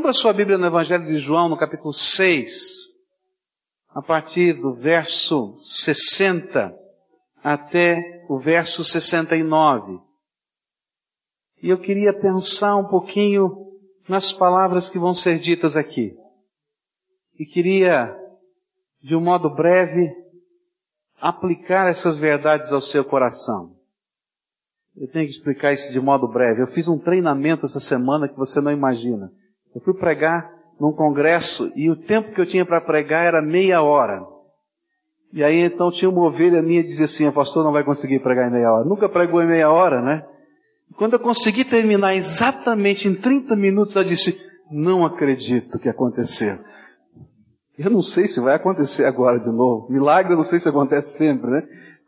Abra sua Bíblia no Evangelho de João, no capítulo 6, a partir do verso 60 até o verso 69. E eu queria pensar um pouquinho nas palavras que vão ser ditas aqui. E queria, de um modo breve, aplicar essas verdades ao seu coração. Eu tenho que explicar isso de modo breve. Eu fiz um treinamento essa semana que você não imagina. Eu fui pregar num congresso e o tempo que eu tinha para pregar era meia hora. E aí então tinha uma ovelha minha que dizia assim, pastor não vai conseguir pregar em meia hora. Nunca pregou em meia hora, né? Quando eu consegui terminar exatamente em 30 minutos, ela disse, não acredito que aconteceu. Eu não sei se vai acontecer agora de novo. Milagre eu não sei se acontece sempre, né?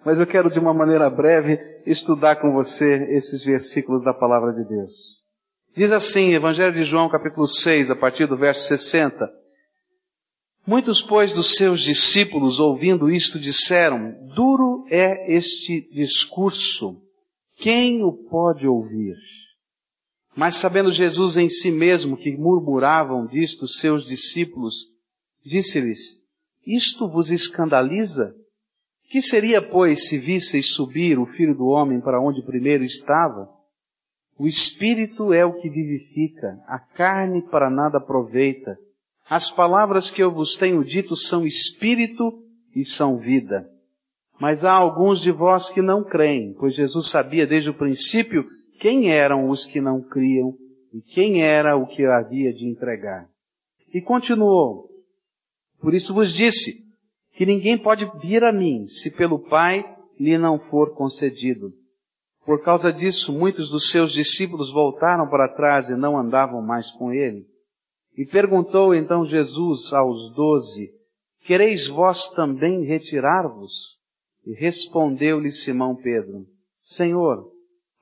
Mas eu quero de uma maneira breve estudar com você esses versículos da palavra de Deus. Diz assim, Evangelho de João, capítulo 6, a partir do verso 60. Muitos, pois, dos seus discípulos, ouvindo isto, disseram, duro é este discurso, quem o pode ouvir? Mas sabendo Jesus em si mesmo que murmuravam disto seus discípulos, disse-lhes, isto vos escandaliza? Que seria, pois, se visseis subir o Filho do Homem para onde primeiro estava? O espírito é o que vivifica, a carne para nada aproveita. As palavras que eu vos tenho dito são espírito e são vida. Mas há alguns de vós que não creem, pois Jesus sabia desde o princípio quem eram os que não criam e quem era o que havia de entregar. E continuou, por isso vos disse, que ninguém pode vir a mim se pelo Pai lhe não for concedido. Por causa disso, muitos dos seus discípulos voltaram para trás e não andavam mais com ele. E perguntou então Jesus aos doze, Quereis vós também retirar-vos? E respondeu-lhe Simão Pedro, Senhor,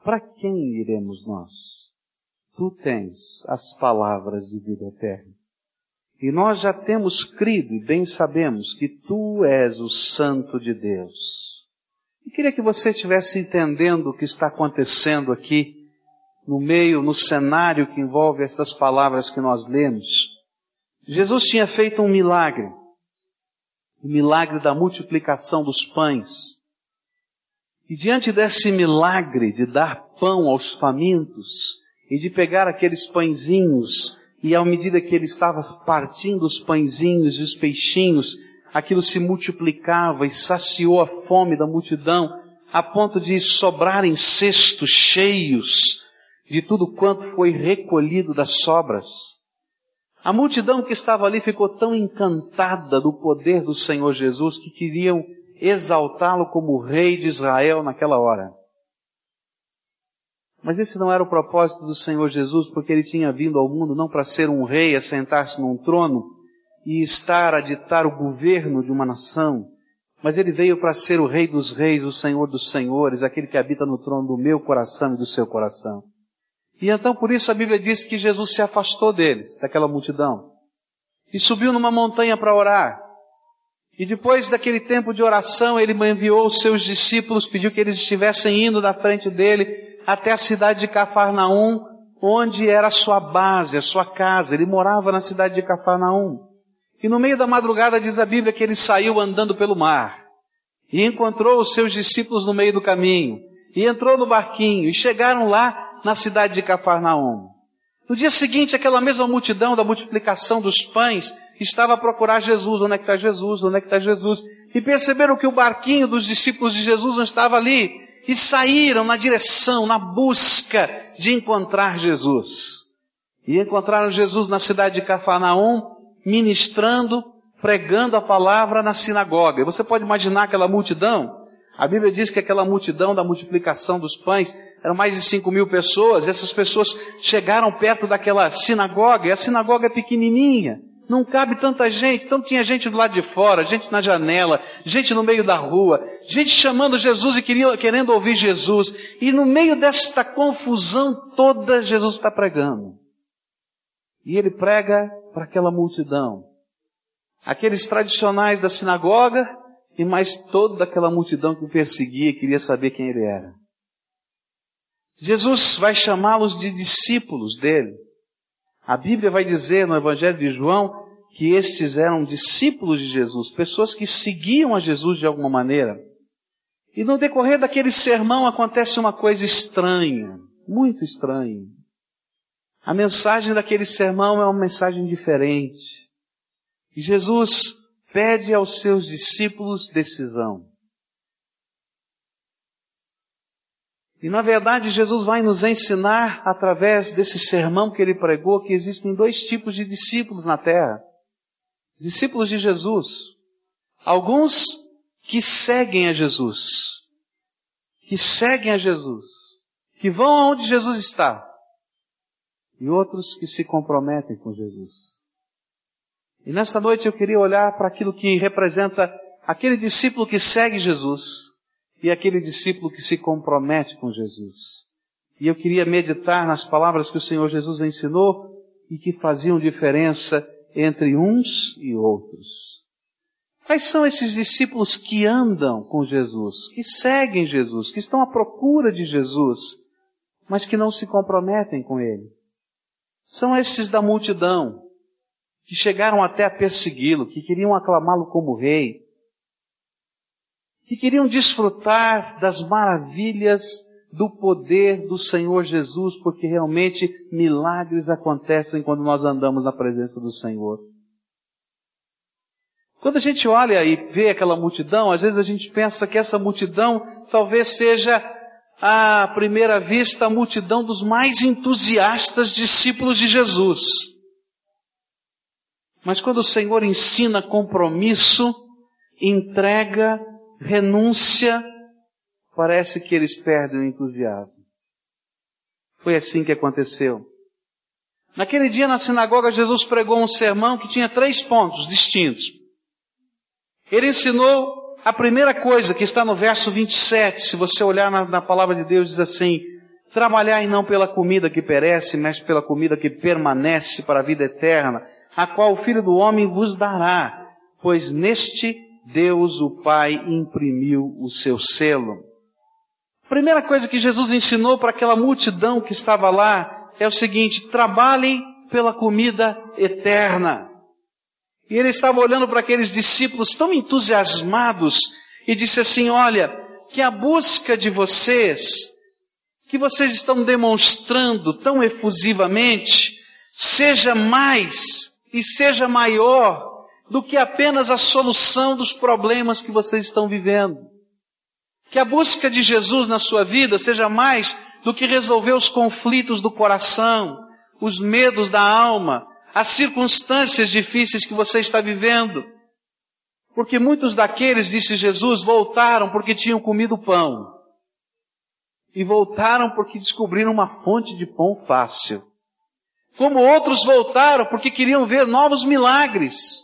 para quem iremos nós? Tu tens as palavras de vida eterna. E nós já temos crido e bem sabemos que tu és o Santo de Deus. Eu queria que você estivesse entendendo o que está acontecendo aqui, no meio, no cenário que envolve estas palavras que nós lemos. Jesus tinha feito um milagre, o milagre da multiplicação dos pães. E diante desse milagre de dar pão aos famintos e de pegar aqueles pãezinhos e à medida que ele estava partindo os pãezinhos e os peixinhos, aquilo se multiplicava e saciou a fome da multidão, a ponto de sobrarem cestos cheios de tudo quanto foi recolhido das sobras. A multidão que estava ali ficou tão encantada do poder do Senhor Jesus que queriam exaltá-lo como rei de Israel naquela hora. Mas esse não era o propósito do Senhor Jesus, porque ele tinha vindo ao mundo não para ser um rei a sentar-se num trono, e estar a ditar o governo de uma nação, mas ele veio para ser o Rei dos Reis, o Senhor dos Senhores, aquele que habita no trono do meu coração e do seu coração. E então por isso a Bíblia diz que Jesus se afastou deles, daquela multidão, e subiu numa montanha para orar. E depois daquele tempo de oração, ele enviou os seus discípulos, pediu que eles estivessem indo da frente dele até a cidade de Cafarnaum, onde era a sua base, a sua casa. Ele morava na cidade de Cafarnaum. E no meio da madrugada diz a Bíblia que ele saiu andando pelo mar e encontrou os seus discípulos no meio do caminho e entrou no barquinho e chegaram lá na cidade de Cafarnaum. No dia seguinte, aquela mesma multidão da multiplicação dos pães estava a procurar Jesus. Onde é que está Jesus? Onde é que está Jesus? E perceberam que o barquinho dos discípulos de Jesus não estava ali. E saíram na direção, na busca de encontrar Jesus. E encontraram Jesus na cidade de Cafarnaum ministrando, pregando a palavra na sinagoga. Você pode imaginar aquela multidão? A Bíblia diz que aquela multidão da multiplicação dos pães eram mais de cinco mil pessoas, e essas pessoas chegaram perto daquela sinagoga, e a sinagoga é pequenininha, não cabe tanta gente, então tinha gente do lado de fora, gente na janela, gente no meio da rua, gente chamando Jesus e queria, querendo ouvir Jesus, e no meio desta confusão toda, Jesus está pregando. E ele prega para aquela multidão. Aqueles tradicionais da sinagoga e mais toda aquela multidão que o perseguia e queria saber quem ele era. Jesus vai chamá-los de discípulos dele. A Bíblia vai dizer no Evangelho de João que estes eram discípulos de Jesus, pessoas que seguiam a Jesus de alguma maneira. E no decorrer daquele sermão acontece uma coisa estranha, muito estranha. A mensagem daquele sermão é uma mensagem diferente. E Jesus pede aos seus discípulos decisão. E na verdade Jesus vai nos ensinar através desse sermão que ele pregou que existem dois tipos de discípulos na terra. Discípulos de Jesus. Alguns que seguem a Jesus. Que seguem a Jesus. Que vão aonde Jesus está. E outros que se comprometem com Jesus. E nesta noite eu queria olhar para aquilo que representa aquele discípulo que segue Jesus e aquele discípulo que se compromete com Jesus. E eu queria meditar nas palavras que o Senhor Jesus ensinou e que faziam diferença entre uns e outros. Quais são esses discípulos que andam com Jesus, que seguem Jesus, que estão à procura de Jesus, mas que não se comprometem com Ele? São esses da multidão, que chegaram até a persegui-lo, que queriam aclamá-lo como rei, que queriam desfrutar das maravilhas do poder do Senhor Jesus, porque realmente milagres acontecem quando nós andamos na presença do Senhor. Quando a gente olha e vê aquela multidão, às vezes a gente pensa que essa multidão talvez seja à primeira vista a multidão dos mais entusiastas discípulos de Jesus. Mas quando o Senhor ensina compromisso, entrega, renúncia, parece que eles perdem o entusiasmo. Foi assim que aconteceu. Naquele dia na sinagoga, Jesus pregou um sermão que tinha três pontos distintos. Ele ensinou a primeira coisa que está no verso 27, se você olhar na, na palavra de Deus, diz assim: Trabalhai não pela comida que perece, mas pela comida que permanece para a vida eterna, a qual o Filho do Homem vos dará, pois neste Deus o Pai imprimiu o seu selo. A primeira coisa que Jesus ensinou para aquela multidão que estava lá é o seguinte: trabalhem pela comida eterna. E ele estava olhando para aqueles discípulos tão entusiasmados e disse assim: Olha, que a busca de vocês, que vocês estão demonstrando tão efusivamente, seja mais e seja maior do que apenas a solução dos problemas que vocês estão vivendo. Que a busca de Jesus na sua vida seja mais do que resolver os conflitos do coração, os medos da alma, as circunstâncias difíceis que você está vivendo. Porque muitos daqueles, disse Jesus, voltaram porque tinham comido pão. E voltaram porque descobriram uma fonte de pão fácil como outros voltaram porque queriam ver novos milagres.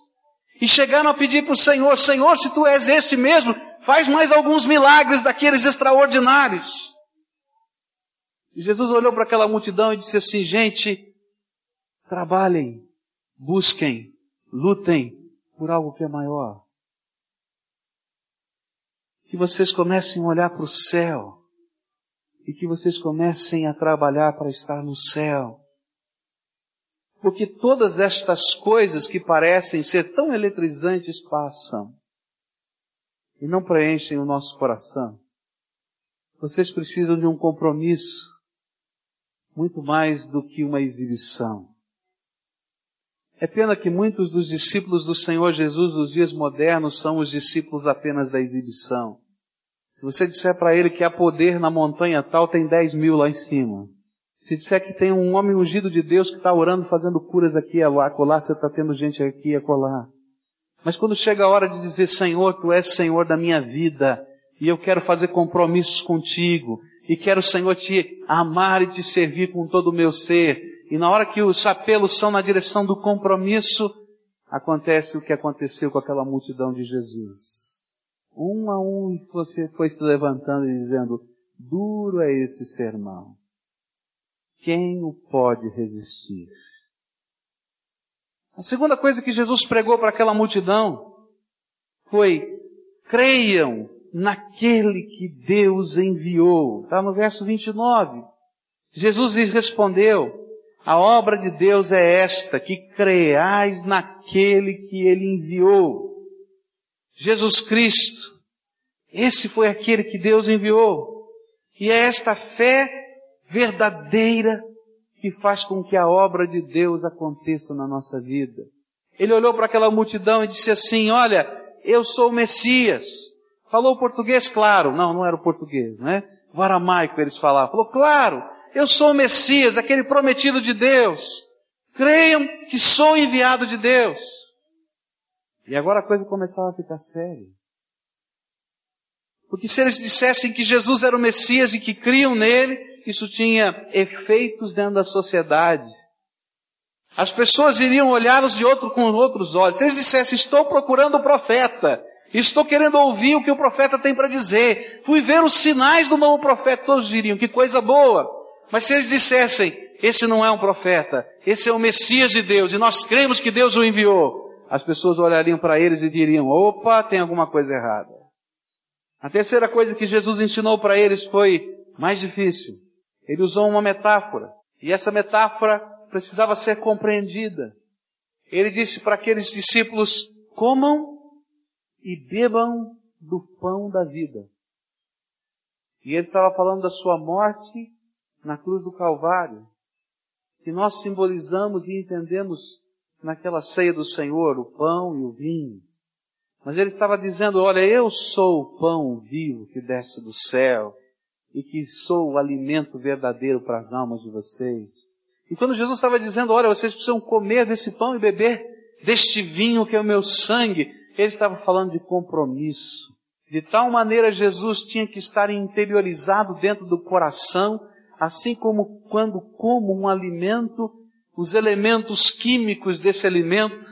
E chegaram a pedir para o Senhor, Senhor, se tu és este mesmo, faz mais alguns milagres daqueles extraordinários. E Jesus olhou para aquela multidão e disse assim, gente, trabalhem, busquem, lutem por algo que é maior. Que vocês comecem a olhar para o céu e que vocês comecem a trabalhar para estar no céu. Porque todas estas coisas que parecem ser tão eletrizantes passam e não preenchem o nosso coração. Vocês precisam de um compromisso muito mais do que uma exibição. É pena que muitos dos discípulos do Senhor Jesus nos dias modernos são os discípulos apenas da exibição. Se você disser para ele que há poder na montanha tal, tem 10 mil lá em cima. Se disser que tem um homem ungido de Deus que está orando, fazendo curas aqui e acolá, você está tendo gente aqui e acolá. Mas quando chega a hora de dizer, Senhor, Tu és Senhor da minha vida, e eu quero fazer compromissos contigo, e quero, Senhor, te amar e te servir com todo o meu ser, e na hora que os apelos são na direção do compromisso, acontece o que aconteceu com aquela multidão de Jesus. Um a um você foi se levantando e dizendo, duro é esse sermão quem o pode resistir? A segunda coisa que Jesus pregou para aquela multidão foi: creiam naquele que Deus enviou. Está no verso 29. Jesus lhes respondeu: A obra de Deus é esta, que creais naquele que ele enviou. Jesus Cristo. Esse foi aquele que Deus enviou. E é esta fé verdadeira que faz com que a obra de Deus aconteça na nossa vida. Ele olhou para aquela multidão e disse assim, olha, eu sou o Messias. Falou português, claro. Não, não era o português, né? O aramaico eles falavam. Falou, claro, eu sou o Messias, aquele prometido de Deus. Creiam que sou enviado de Deus. E agora a coisa começava a ficar séria. Porque se eles dissessem que Jesus era o Messias e que criam nele, isso tinha efeitos dentro da sociedade. As pessoas iriam olhá-los de outro com outros olhos. Se eles dissessem, estou procurando o profeta, estou querendo ouvir o que o profeta tem para dizer, fui ver os sinais do novo profeta, todos diriam, que coisa boa. Mas se eles dissessem, esse não é um profeta, esse é o Messias de Deus, e nós cremos que Deus o enviou, as pessoas olhariam para eles e diriam, opa, tem alguma coisa errada. A terceira coisa que Jesus ensinou para eles foi mais difícil. Ele usou uma metáfora. E essa metáfora precisava ser compreendida. Ele disse para aqueles discípulos, comam e bebam do pão da vida. E ele estava falando da sua morte na cruz do Calvário, que nós simbolizamos e entendemos naquela ceia do Senhor, o pão e o vinho. Mas ele estava dizendo, olha, eu sou o pão vivo que desce do céu e que sou o alimento verdadeiro para as almas de vocês. E quando Jesus estava dizendo, olha, vocês precisam comer desse pão e beber deste vinho que é o meu sangue, ele estava falando de compromisso. De tal maneira Jesus tinha que estar interiorizado dentro do coração, assim como quando como um alimento, os elementos químicos desse alimento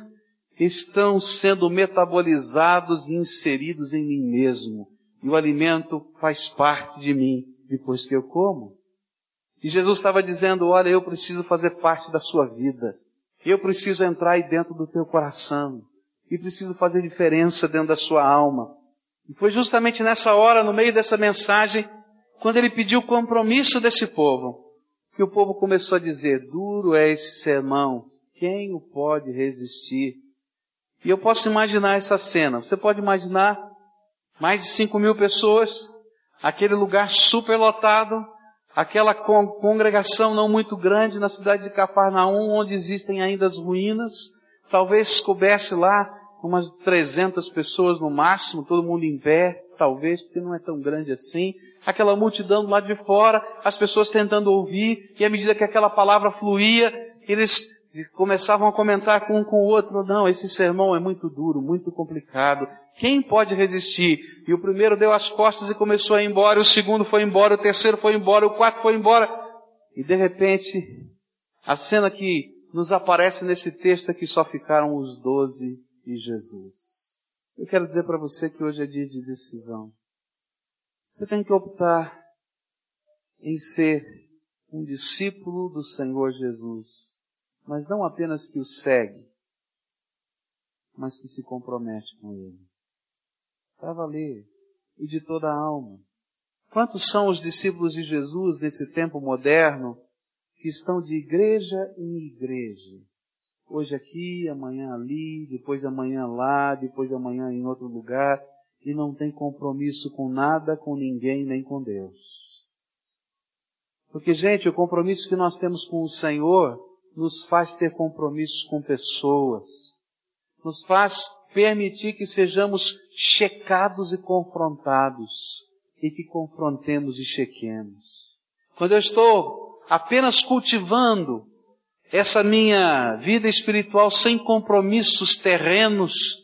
estão sendo metabolizados e inseridos em mim mesmo. E o alimento faz parte de mim depois que eu como. E Jesus estava dizendo, olha, eu preciso fazer parte da sua vida. Eu preciso entrar aí dentro do teu coração. E preciso fazer diferença dentro da sua alma. E foi justamente nessa hora, no meio dessa mensagem, quando ele pediu o compromisso desse povo, que o povo começou a dizer, duro é esse sermão, quem o pode resistir? E eu posso imaginar essa cena. Você pode imaginar mais de cinco mil pessoas aquele lugar superlotado, aquela congregação não muito grande na cidade de Cafarnaum, onde existem ainda as ruínas, talvez coubesse lá umas 300 pessoas no máximo, todo mundo em pé, talvez, porque não é tão grande assim. Aquela multidão lado de fora, as pessoas tentando ouvir, e à medida que aquela palavra fluía, eles começavam a comentar com um com o outro, não, esse sermão é muito duro, muito complicado, quem pode resistir? E o primeiro deu as costas e começou a ir embora, o segundo foi embora, o terceiro foi embora, o quarto foi embora. E de repente, a cena que nos aparece nesse texto é que só ficaram os doze e Jesus. Eu quero dizer para você que hoje é dia de decisão. Você tem que optar em ser um discípulo do Senhor Jesus, mas não apenas que o segue, mas que se compromete com Ele para valer e de toda a alma. Quantos são os discípulos de Jesus nesse tempo moderno que estão de igreja em igreja? Hoje aqui, amanhã ali, depois de amanhã lá, depois de amanhã em outro lugar, e não tem compromisso com nada, com ninguém, nem com Deus. Porque, gente, o compromisso que nós temos com o Senhor nos faz ter compromissos com pessoas, nos faz permitir que sejamos checados e confrontados e que confrontemos e chequemos. Quando eu estou apenas cultivando essa minha vida espiritual sem compromissos terrenos,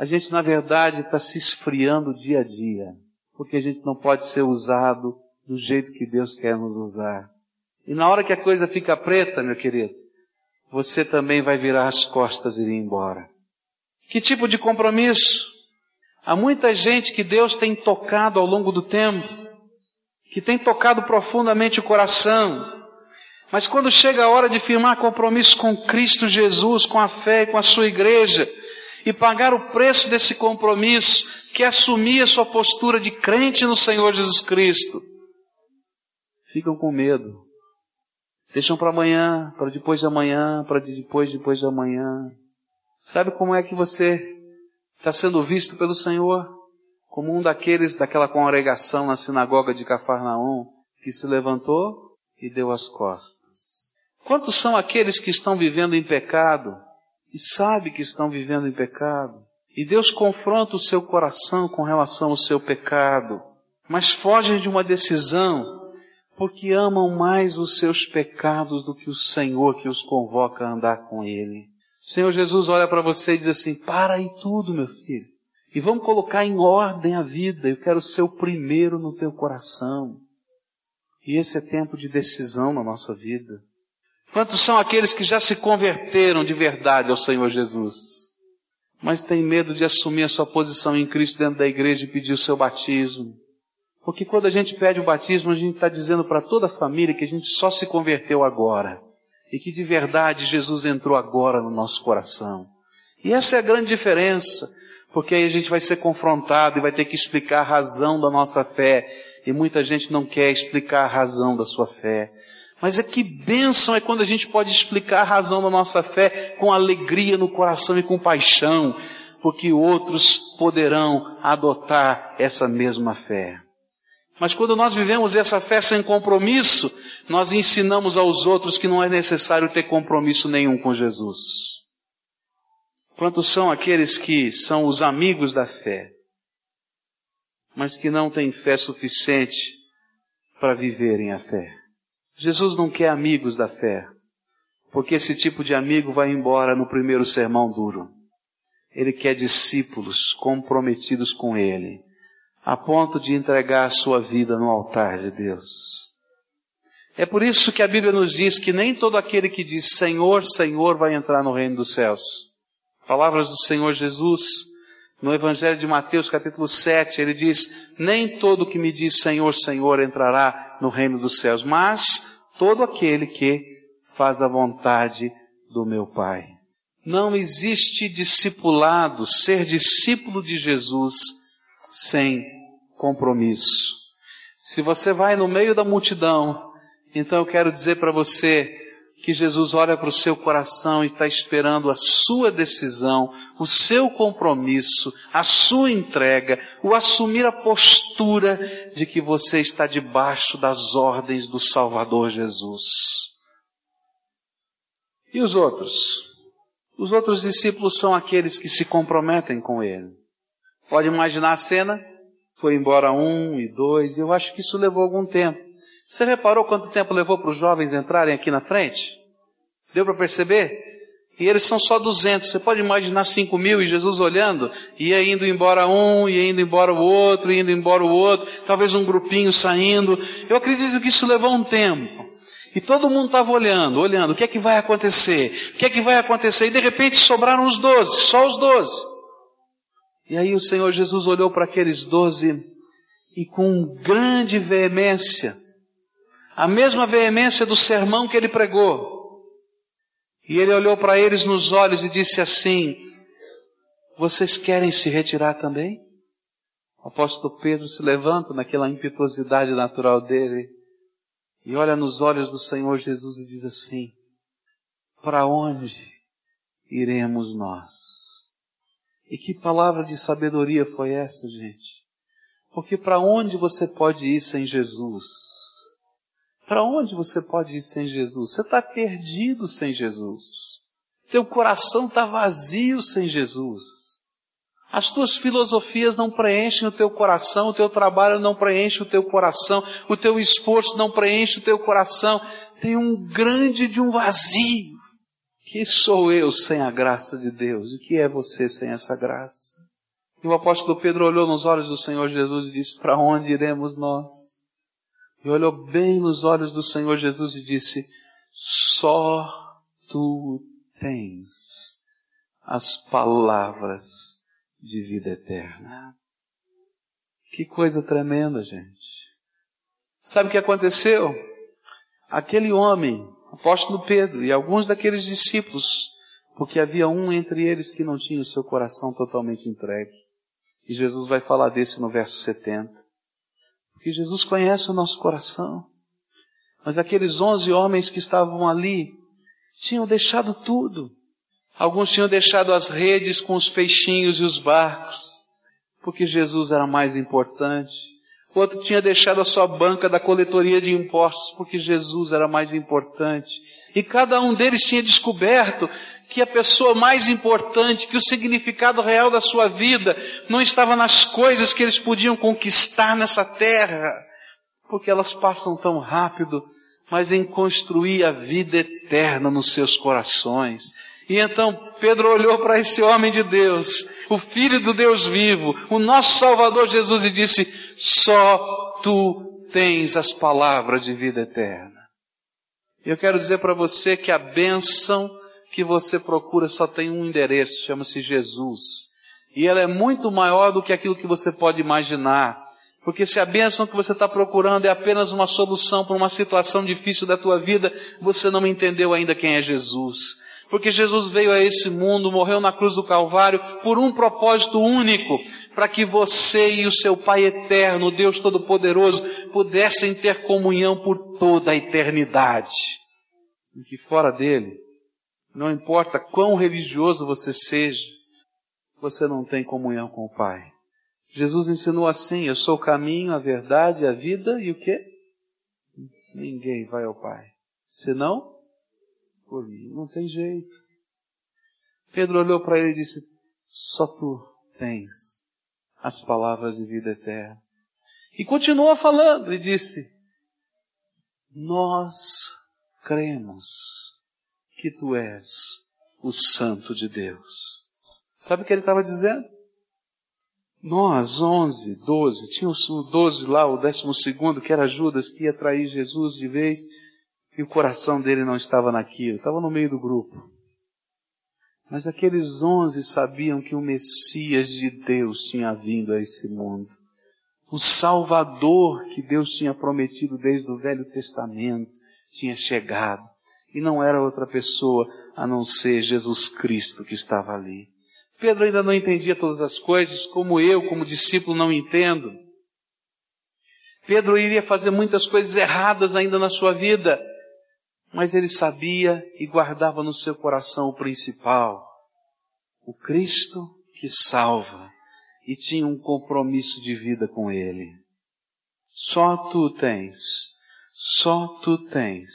a gente na verdade está se esfriando dia a dia, porque a gente não pode ser usado do jeito que Deus quer nos usar. E na hora que a coisa fica preta, meu querido, você também vai virar as costas e ir embora. Que tipo de compromisso? Há muita gente que Deus tem tocado ao longo do tempo, que tem tocado profundamente o coração, mas quando chega a hora de firmar compromisso com Cristo Jesus, com a fé e com a sua igreja, e pagar o preço desse compromisso, que é assumir a sua postura de crente no Senhor Jesus Cristo, ficam com medo. Deixam para amanhã, para depois de amanhã, para depois, depois de amanhã. Sabe como é que você está sendo visto pelo Senhor? Como um daqueles daquela congregação na sinagoga de Cafarnaum que se levantou e deu as costas. Quantos são aqueles que estão vivendo em pecado e sabe que estão vivendo em pecado? E Deus confronta o seu coração com relação ao seu pecado, mas fogem de uma decisão porque amam mais os seus pecados do que o Senhor que os convoca a andar com Ele. O Senhor Jesus olha para você e diz assim: para aí tudo, meu filho, e vamos colocar em ordem a vida. Eu quero ser o primeiro no teu coração. E esse é tempo de decisão na nossa vida. Quantos são aqueles que já se converteram de verdade ao Senhor Jesus, mas têm medo de assumir a sua posição em Cristo dentro da igreja e pedir o seu batismo? Porque quando a gente pede o batismo, a gente está dizendo para toda a família que a gente só se converteu agora. E que de verdade Jesus entrou agora no nosso coração. E essa é a grande diferença. Porque aí a gente vai ser confrontado e vai ter que explicar a razão da nossa fé. E muita gente não quer explicar a razão da sua fé. Mas é que bênção é quando a gente pode explicar a razão da nossa fé com alegria no coração e com paixão, porque outros poderão adotar essa mesma fé. Mas quando nós vivemos essa fé sem compromisso, nós ensinamos aos outros que não é necessário ter compromisso nenhum com Jesus. Quantos são aqueles que são os amigos da fé, mas que não têm fé suficiente para viverem a fé? Jesus não quer amigos da fé, porque esse tipo de amigo vai embora no primeiro sermão duro. Ele quer discípulos comprometidos com Ele a ponto de entregar a sua vida no altar de Deus. É por isso que a Bíblia nos diz que nem todo aquele que diz Senhor, Senhor vai entrar no reino dos céus. Palavras do Senhor Jesus no Evangelho de Mateus, capítulo 7, ele diz: Nem todo que me diz Senhor, Senhor entrará no reino dos céus, mas todo aquele que faz a vontade do meu Pai. Não existe discipulado, ser discípulo de Jesus, sem compromisso. Se você vai no meio da multidão, então eu quero dizer para você que Jesus olha para o seu coração e está esperando a sua decisão, o seu compromisso, a sua entrega, o assumir a postura de que você está debaixo das ordens do Salvador Jesus. E os outros? Os outros discípulos são aqueles que se comprometem com Ele. Pode imaginar a cena? Foi embora um e dois, e eu acho que isso levou algum tempo. Você reparou quanto tempo levou para os jovens entrarem aqui na frente? Deu para perceber? E eles são só 200. Você pode imaginar 5 mil e Jesus olhando, ia indo embora um, ia indo embora o outro, indo embora o outro, talvez um grupinho saindo. Eu acredito que isso levou um tempo. E todo mundo estava olhando, olhando, o que é que vai acontecer? O que é que vai acontecer? E de repente sobraram os doze, só os doze. E aí o Senhor Jesus olhou para aqueles doze e com grande veemência, a mesma veemência do sermão que ele pregou, e ele olhou para eles nos olhos e disse assim: Vocês querem se retirar também? O apóstolo Pedro se levanta naquela impetuosidade natural dele e olha nos olhos do Senhor Jesus e diz assim: Para onde iremos nós? E que palavra de sabedoria foi essa, gente? Porque para onde você pode ir sem Jesus? Para onde você pode ir sem Jesus? Você está perdido sem Jesus. Teu coração está vazio sem Jesus. As tuas filosofias não preenchem o teu coração, o teu trabalho não preenche o teu coração, o teu esforço não preenche o teu coração. Tem um grande de um vazio. Que sou eu sem a graça de Deus? E que é você sem essa graça? E o apóstolo Pedro olhou nos olhos do Senhor Jesus e disse: Para onde iremos nós? E olhou bem nos olhos do Senhor Jesus e disse: Só tu tens as palavras de vida eterna. Que coisa tremenda, gente. Sabe o que aconteceu? Aquele homem apóstolo Pedro e alguns daqueles discípulos, porque havia um entre eles que não tinha o seu coração totalmente entregue. E Jesus vai falar desse no verso 70. Porque Jesus conhece o nosso coração. Mas aqueles onze homens que estavam ali tinham deixado tudo. Alguns tinham deixado as redes com os peixinhos e os barcos, porque Jesus era mais importante. O outro tinha deixado a sua banca da coletoria de impostos, porque Jesus era mais importante. E cada um deles tinha descoberto que a pessoa mais importante, que o significado real da sua vida não estava nas coisas que eles podiam conquistar nessa terra, porque elas passam tão rápido, mas em construir a vida eterna nos seus corações. E então Pedro olhou para esse homem de Deus, o Filho do Deus vivo, o nosso Salvador Jesus, e disse: Só tu tens as palavras de vida eterna. Eu quero dizer para você que a bênção que você procura só tem um endereço, chama-se Jesus. E ela é muito maior do que aquilo que você pode imaginar. Porque se a bênção que você está procurando é apenas uma solução para uma situação difícil da tua vida, você não entendeu ainda quem é Jesus. Porque Jesus veio a esse mundo, morreu na cruz do Calvário por um propósito único, para que você e o seu Pai eterno, Deus Todo-Poderoso, pudessem ter comunhão por toda a eternidade. E que fora dele, não importa quão religioso você seja, você não tem comunhão com o Pai. Jesus ensinou assim: Eu sou o caminho, a verdade, a vida e o que? Ninguém vai ao Pai. Senão, por mim. Não tem jeito. Pedro olhou para ele e disse: Só tu tens as palavras de vida eterna. E continuou falando e disse: Nós cremos que tu és o Santo de Deus. Sabe o que ele estava dizendo? Nós, onze, doze, tinha o doze lá, o décimo segundo, que era Judas, que ia trair Jesus de vez, e o coração dele não estava naquilo, estava no meio do grupo. Mas aqueles onze sabiam que o Messias de Deus tinha vindo a esse mundo. O Salvador que Deus tinha prometido desde o Velho Testamento tinha chegado. E não era outra pessoa a não ser Jesus Cristo que estava ali. Pedro ainda não entendia todas as coisas, como eu, como discípulo, não entendo. Pedro iria fazer muitas coisas erradas ainda na sua vida, mas ele sabia e guardava no seu coração o principal, o Cristo que salva, e tinha um compromisso de vida com ele. Só tu tens, só tu tens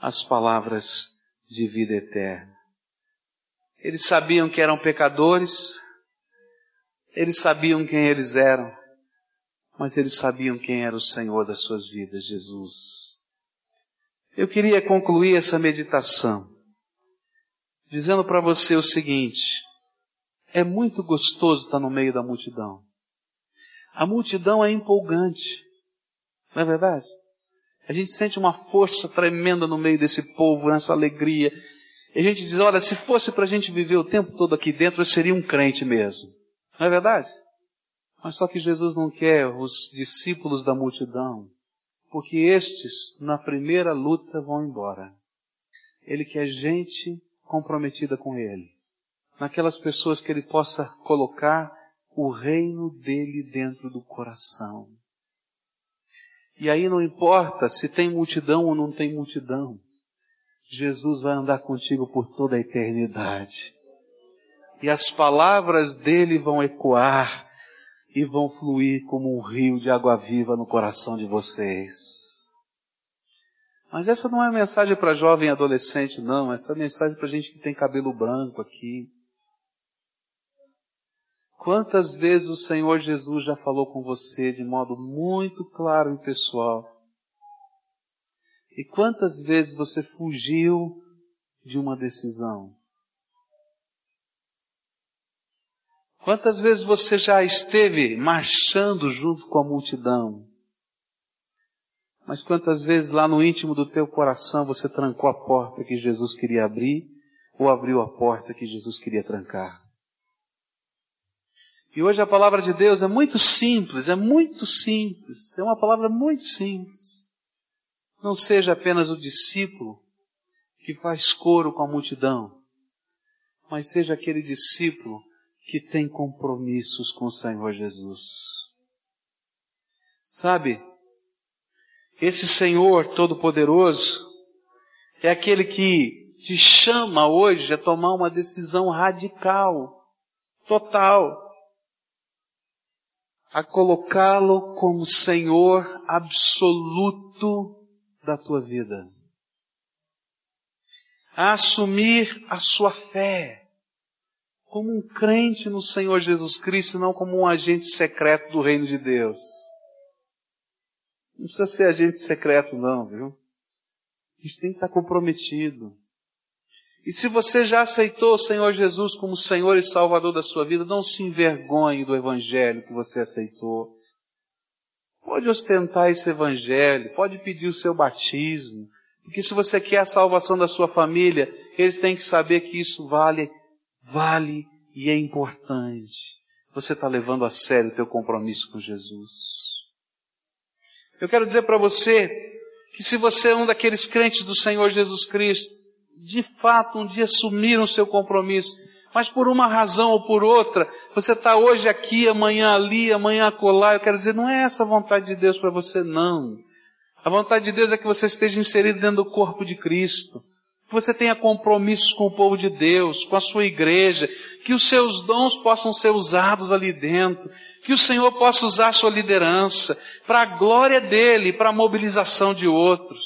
as palavras de vida eterna. Eles sabiam que eram pecadores, eles sabiam quem eles eram, mas eles sabiam quem era o Senhor das suas vidas, Jesus. Eu queria concluir essa meditação dizendo para você o seguinte: é muito gostoso estar no meio da multidão. A multidão é empolgante, não é verdade? A gente sente uma força tremenda no meio desse povo, nessa alegria. E a gente diz, olha, se fosse para a gente viver o tempo todo aqui dentro, eu seria um crente mesmo. Não é verdade? Mas só que Jesus não quer os discípulos da multidão, porque estes, na primeira luta, vão embora. Ele quer gente comprometida com Ele. Naquelas pessoas que Ele possa colocar o reino dele dentro do coração. E aí não importa se tem multidão ou não tem multidão. Jesus vai andar contigo por toda a eternidade. E as palavras dele vão ecoar e vão fluir como um rio de água viva no coração de vocês. Mas essa não é mensagem para jovem adolescente, não. Essa é mensagem para gente que tem cabelo branco aqui. Quantas vezes o Senhor Jesus já falou com você de modo muito claro e pessoal? E quantas vezes você fugiu de uma decisão? Quantas vezes você já esteve marchando junto com a multidão? Mas quantas vezes lá no íntimo do teu coração você trancou a porta que Jesus queria abrir ou abriu a porta que Jesus queria trancar? E hoje a palavra de Deus é muito simples, é muito simples, é uma palavra muito simples. Não seja apenas o discípulo que faz coro com a multidão, mas seja aquele discípulo que tem compromissos com o Senhor Jesus. Sabe, Esse Senhor Todo-Poderoso é aquele que te chama hoje a tomar uma decisão radical, total, a colocá-lo como Senhor absoluto da tua vida. A assumir a sua fé como um crente no Senhor Jesus Cristo, não como um agente secreto do reino de Deus. Não precisa ser agente secreto não, viu? A gente tem que estar comprometido. E se você já aceitou o Senhor Jesus como Senhor e Salvador da sua vida, não se envergonhe do Evangelho que você aceitou. Pode ostentar esse Evangelho, pode pedir o seu batismo, porque se você quer a salvação da sua família, eles têm que saber que isso vale, vale e é importante. Você está levando a sério o teu compromisso com Jesus. Eu quero dizer para você que se você é um daqueles crentes do Senhor Jesus Cristo, de fato um dia assumiram o seu compromisso, mas por uma razão ou por outra, você está hoje aqui, amanhã ali, amanhã acolá, eu quero dizer, não é essa a vontade de Deus para você, não. A vontade de Deus é que você esteja inserido dentro do corpo de Cristo, que você tenha compromissos com o povo de Deus, com a sua igreja, que os seus dons possam ser usados ali dentro, que o Senhor possa usar a sua liderança para a glória dele, para a mobilização de outros.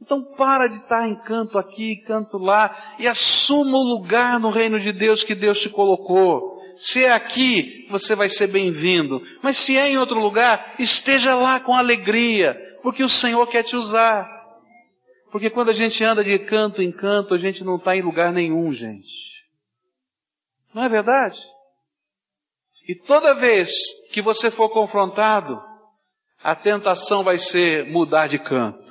Então para de estar em canto aqui, canto lá, e assuma o lugar no reino de Deus que Deus te colocou. Se é aqui, você vai ser bem-vindo. Mas se é em outro lugar, esteja lá com alegria, porque o Senhor quer te usar. Porque quando a gente anda de canto em canto, a gente não está em lugar nenhum, gente. Não é verdade? E toda vez que você for confrontado, a tentação vai ser mudar de canto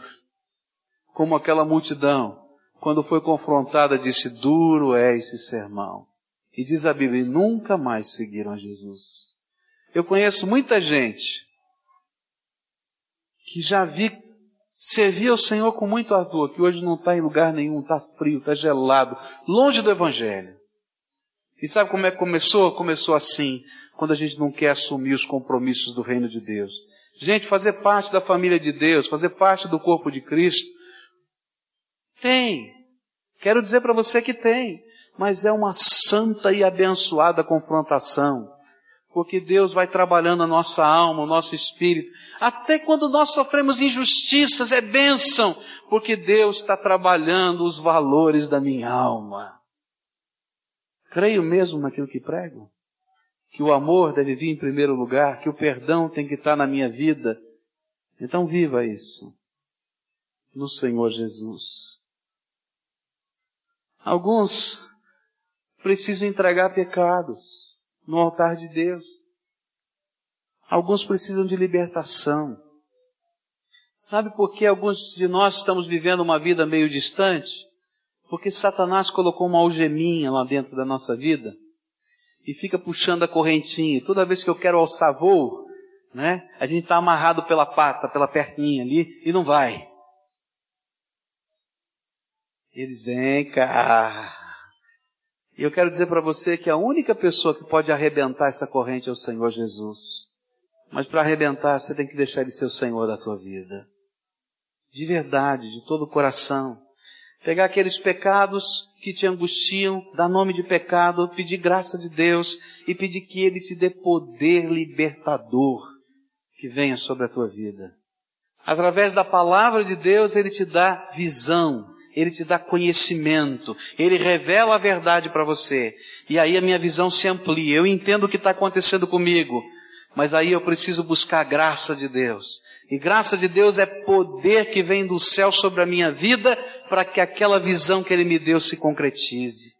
como aquela multidão, quando foi confrontada, disse: Duro é esse sermão. E diz a Bíblia: nunca mais seguiram a Jesus. Eu conheço muita gente que já vi servir ao Senhor com muito ardor, que hoje não está em lugar nenhum, está frio, está gelado, longe do Evangelho. E sabe como é que começou? Começou assim, quando a gente não quer assumir os compromissos do reino de Deus. Gente, fazer parte da família de Deus, fazer parte do corpo de Cristo, tem. Quero dizer para você que tem. Mas é uma santa e abençoada confrontação. Porque Deus vai trabalhando a nossa alma, o nosso espírito. Até quando nós sofremos injustiças, é bênção. Porque Deus está trabalhando os valores da minha alma. Creio mesmo naquilo que prego. Que o amor deve vir em primeiro lugar, que o perdão tem que estar na minha vida. Então viva isso. No Senhor Jesus. Alguns precisam entregar pecados no altar de Deus. Alguns precisam de libertação. Sabe por que alguns de nós estamos vivendo uma vida meio distante? Porque Satanás colocou uma algeminha lá dentro da nossa vida e fica puxando a correntinha. Toda vez que eu quero alçar voo, né, a gente está amarrado pela pata, pela perninha ali e não vai. Eles vêm cá. E eu quero dizer para você que a única pessoa que pode arrebentar essa corrente é o Senhor Jesus. Mas para arrebentar, você tem que deixar Ele ser o Senhor da tua vida. De verdade, de todo o coração. Pegar aqueles pecados que te angustiam, dar nome de pecado, pedir graça de Deus e pedir que Ele te dê poder libertador que venha sobre a tua vida. Através da palavra de Deus, Ele te dá visão, ele te dá conhecimento, Ele revela a verdade para você. E aí a minha visão se amplia. Eu entendo o que está acontecendo comigo, mas aí eu preciso buscar a graça de Deus. E graça de Deus é poder que vem do céu sobre a minha vida para que aquela visão que Ele me deu se concretize.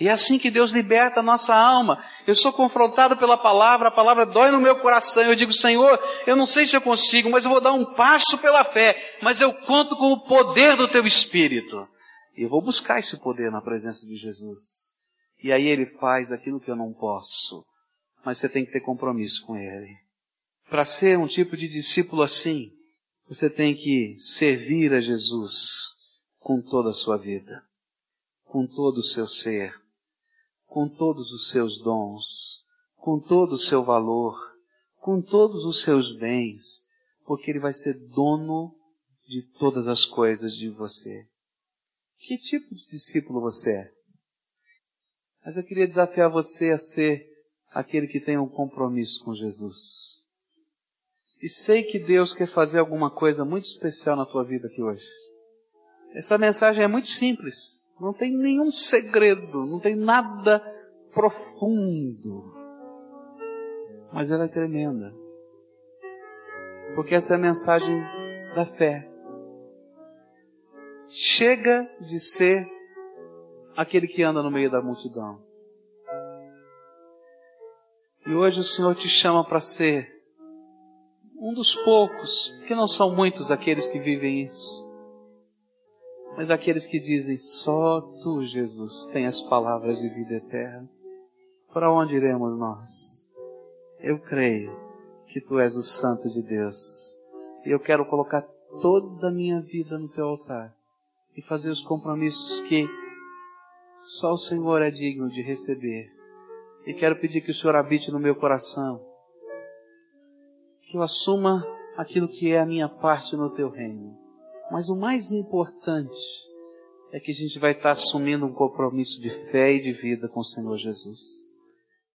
E é assim que Deus liberta a nossa alma. Eu sou confrontado pela palavra, a palavra dói no meu coração. Eu digo, Senhor, eu não sei se eu consigo, mas eu vou dar um passo pela fé. Mas eu conto com o poder do teu Espírito. E eu vou buscar esse poder na presença de Jesus. E aí ele faz aquilo que eu não posso. Mas você tem que ter compromisso com ele. Para ser um tipo de discípulo assim, você tem que servir a Jesus com toda a sua vida, com todo o seu ser com todos os seus dons, com todo o seu valor, com todos os seus bens, porque Ele vai ser dono de todas as coisas de você. Que tipo de discípulo você é? Mas eu queria desafiar você a ser aquele que tem um compromisso com Jesus. E sei que Deus quer fazer alguma coisa muito especial na tua vida aqui hoje. Essa mensagem é muito simples. Não tem nenhum segredo, não tem nada profundo. Mas ela é tremenda. Porque essa é a mensagem da fé. Chega de ser aquele que anda no meio da multidão. E hoje o Senhor te chama para ser um dos poucos, que não são muitos aqueles que vivem isso, mas aqueles que dizem: só tu, Jesus, tem as palavras de vida eterna. Para onde iremos nós? Eu creio que tu és o Santo de Deus. E eu quero colocar toda a minha vida no teu altar e fazer os compromissos que só o Senhor é digno de receber. E quero pedir que o Senhor habite no meu coração. Que eu assuma aquilo que é a minha parte no teu reino. Mas o mais importante é que a gente vai estar assumindo um compromisso de fé e de vida com o Senhor Jesus.